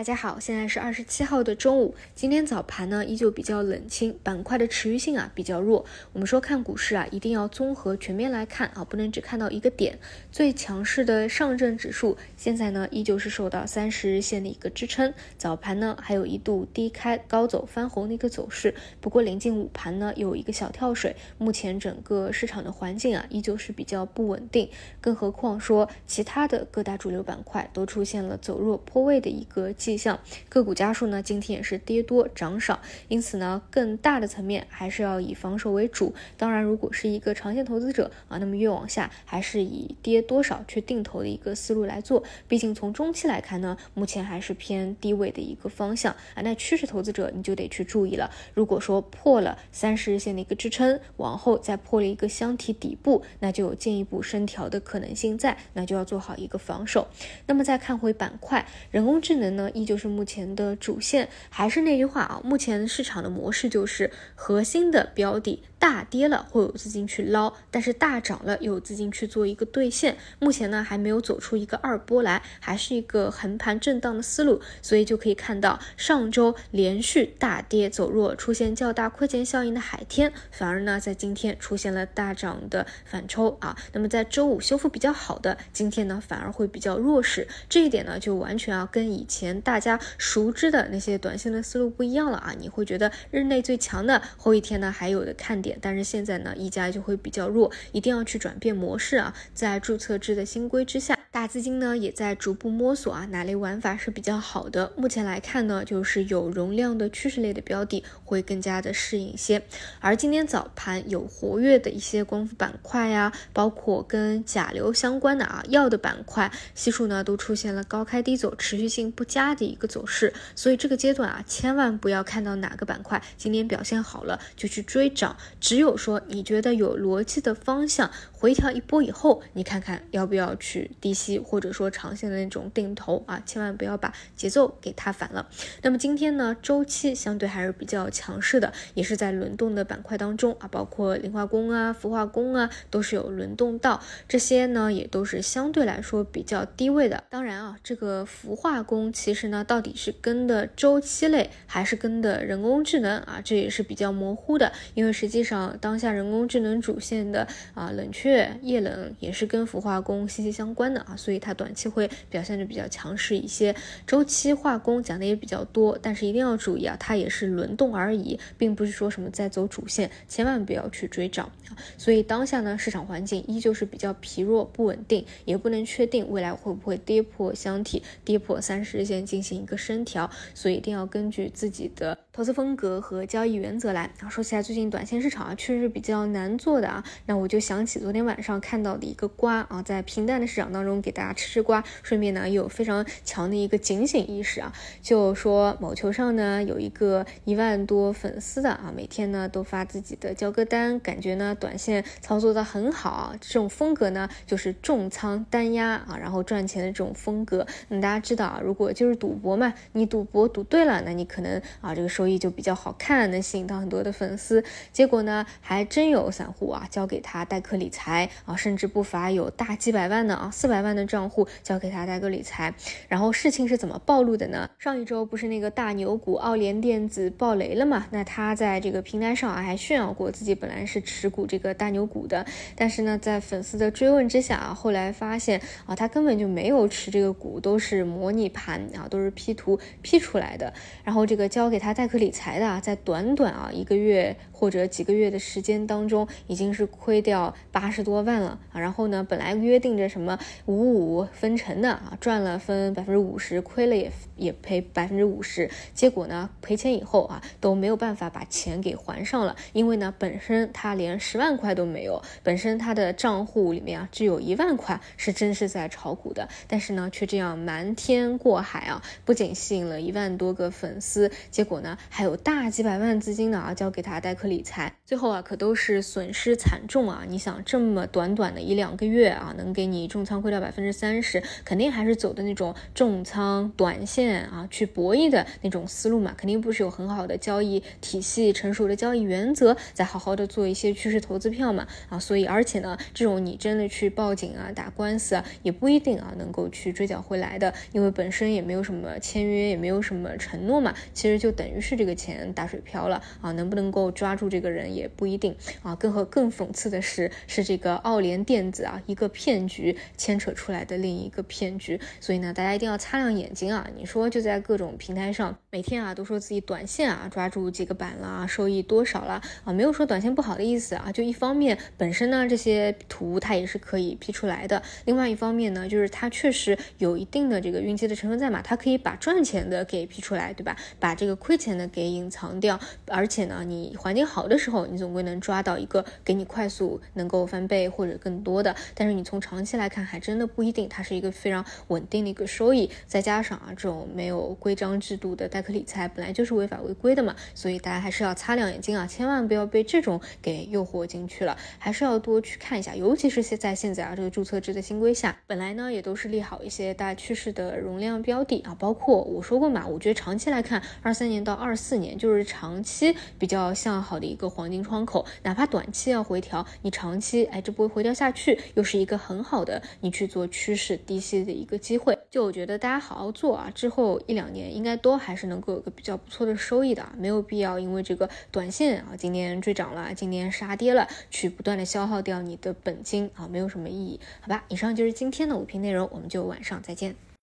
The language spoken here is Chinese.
大家好，现在是二十七号的中午。今天早盘呢，依旧比较冷清，板块的持续性啊比较弱。我们说看股市啊，一定要综合全面来看啊，不能只看到一个点。最强势的上证指数现在呢，依旧是受到三十日线的一个支撑。早盘呢，还有一度低开高走翻红的一个走势。不过临近午盘呢，有一个小跳水。目前整个市场的环境啊，依旧是比较不稳定。更何况说，其他的各大主流板块都出现了走弱破位的一个。迹象，个股家数呢，今天也是跌多涨少，因此呢，更大的层面还是要以防守为主。当然，如果是一个长线投资者啊，那么越往下还是以跌多少去定投的一个思路来做。毕竟从中期来看呢，目前还是偏低位的一个方向啊。那趋势投资者你就得去注意了。如果说破了三十日线的一个支撑，往后再破了一个箱体底部，那就有进一步升调的可能性在，那就要做好一个防守。那么再看回板块，人工智能呢？依旧是目前的主线，还是那句话啊，目前市场的模式就是核心的标的。大跌了会有资金去捞，但是大涨了有资金去做一个兑现。目前呢还没有走出一个二波来，还是一个横盘震荡的思路，所以就可以看到上周连续大跌走弱，出现较大亏钱效应的海天，反而呢在今天出现了大涨的反抽啊。那么在周五修复比较好的，今天呢反而会比较弱势，这一点呢就完全啊跟以前大家熟知的那些短线的思路不一样了啊。你会觉得日内最强的后一天呢还有的看点。但是现在呢，一家就会比较弱，一定要去转变模式啊，在注册制的新规之下。大资金呢也在逐步摸索啊，哪类玩法是比较好的？目前来看呢，就是有容量的趋势类的标的会更加的适应一些。而今天早盘有活跃的一些光伏板块呀，包括跟甲流相关的啊药的板块，悉数呢都出现了高开低走、持续性不佳的一个走势。所以这个阶段啊，千万不要看到哪个板块今天表现好了就去追涨，只有说你觉得有逻辑的方向回调一波以后，你看看要不要去低吸。或者说长线的那种定投啊，千万不要把节奏给踏反了。那么今天呢，周期相对还是比较强势的，也是在轮动的板块当中啊，包括磷化工啊、氟化工啊，都是有轮动到。这些呢，也都是相对来说比较低位的。当然啊，这个氟化工其实呢，到底是跟的周期类还是跟的人工智能啊，这也是比较模糊的。因为实际上当下人工智能主线的啊冷却液冷也是跟氟化工息息相关的啊。所以它短期会表现的比较强势一些，周期化工讲的也比较多，但是一定要注意啊，它也是轮动而已，并不是说什么在走主线，千万不要去追涨啊。所以当下呢，市场环境依旧是比较疲弱不稳定，也不能确定未来会不会跌破箱体，跌破三十日线进行一个升调，所以一定要根据自己的投资风格和交易原则来啊。说起来，最近短线市场啊，确实比较难做的啊，那我就想起昨天晚上看到的一个瓜啊，在平淡的市场当中。给大家吃吃瓜，顺便呢有非常强的一个警醒意识啊，就说某球上呢有一个一万多粉丝的啊，每天呢都发自己的交割单，感觉呢短线操作的很好，这种风格呢就是重仓单压啊，然后赚钱的这种风格。那大家知道啊，如果就是赌博嘛，你赌博赌对了，那你可能啊这个收益就比较好看，能吸引到很多的粉丝。结果呢还真有散户啊交给他代客理财啊，甚至不乏有大几百万的啊，四百万。的账户交给他代个理财，然后事情是怎么暴露的呢？上一周不是那个大牛股奥联电子爆雷了嘛？那他在这个平台上啊还炫耀过自己本来是持股这个大牛股的，但是呢在粉丝的追问之下啊，后来发现啊他根本就没有持这个股，都是模拟盘啊，都是 P 图 P 出来的。然后这个交给他代客理财的，啊，在短短啊一个月或者几个月的时间当中，已经是亏掉八十十多万了啊。然后呢本来约定着什么五。五分成的啊，赚了分百分之五十，亏了也也赔百分之五十。结果呢，赔钱以后啊，都没有办法把钱给还上了，因为呢，本身他连十万块都没有，本身他的账户里面啊，只有一万块是真是在炒股的，但是呢，却这样瞒天过海啊，不仅吸引了一万多个粉丝，结果呢，还有大几百万资金呢啊，交给他代客理财，最后啊，可都是损失惨重啊！你想这么那么短短的一两个月啊，能给你重仓亏掉百分之三十，肯定还是走的那种重仓短线啊，去博弈的那种思路嘛，肯定不是有很好的交易体系、成熟的交易原则，再好好的做一些趋势投资票嘛啊，所以而且呢，这种你真的去报警啊、打官司啊，也不一定啊能够去追缴回来的，因为本身也没有什么签约，也没有什么承诺嘛，其实就等于是这个钱打水漂了啊，能不能够抓住这个人也不一定啊，更和更讽刺的是，是这个个奥联电子啊一个骗局牵扯出来的另一个骗局，所以呢，大家一定要擦亮眼睛啊！你说就在各种平台上，每天啊都说自己短线啊抓住几个板啦，收益多少啦啊，没有说短线不好的意思啊，就一方面本身呢这些图它也是可以 P 出来的，另外一方面呢就是它确实有一定的这个运气的成分在嘛，它可以把赚钱的给 P 出来，对吧？把这个亏钱的给隐藏掉，而且呢你环境好的时候，你总归能抓到一个给你快速能够翻倍或者更多的，但是你从长期来看还真的不一定，它是一个非常稳定的一个收益，再加上啊这种没有规章制度的代客理财本来就是违法违规的嘛，所以大家还是要擦亮眼睛啊，千万不要被这种给诱惑进去了，还是要多去看一下，尤其是现在现在啊这个注册制的新规下，本来呢也都是利好一些大趋势的容量标的啊，包括我说过嘛，我觉得长期来看，二三年到二四年就是长期比较向好的一个黄金窗口，哪怕短期要回调，你长期哎这不会回调下去，又是一个很好的你去做趋势低吸的一个机会。就我觉得大家好好做啊，之后一两年应该都还是能够有个比较不错的收益的，没有必要因为这个短线啊今年追涨了，今年杀跌了，去不断的消耗掉你的本金啊，没有什么意义，好吧？以上就是今天的五篇内容，我们就晚上再见。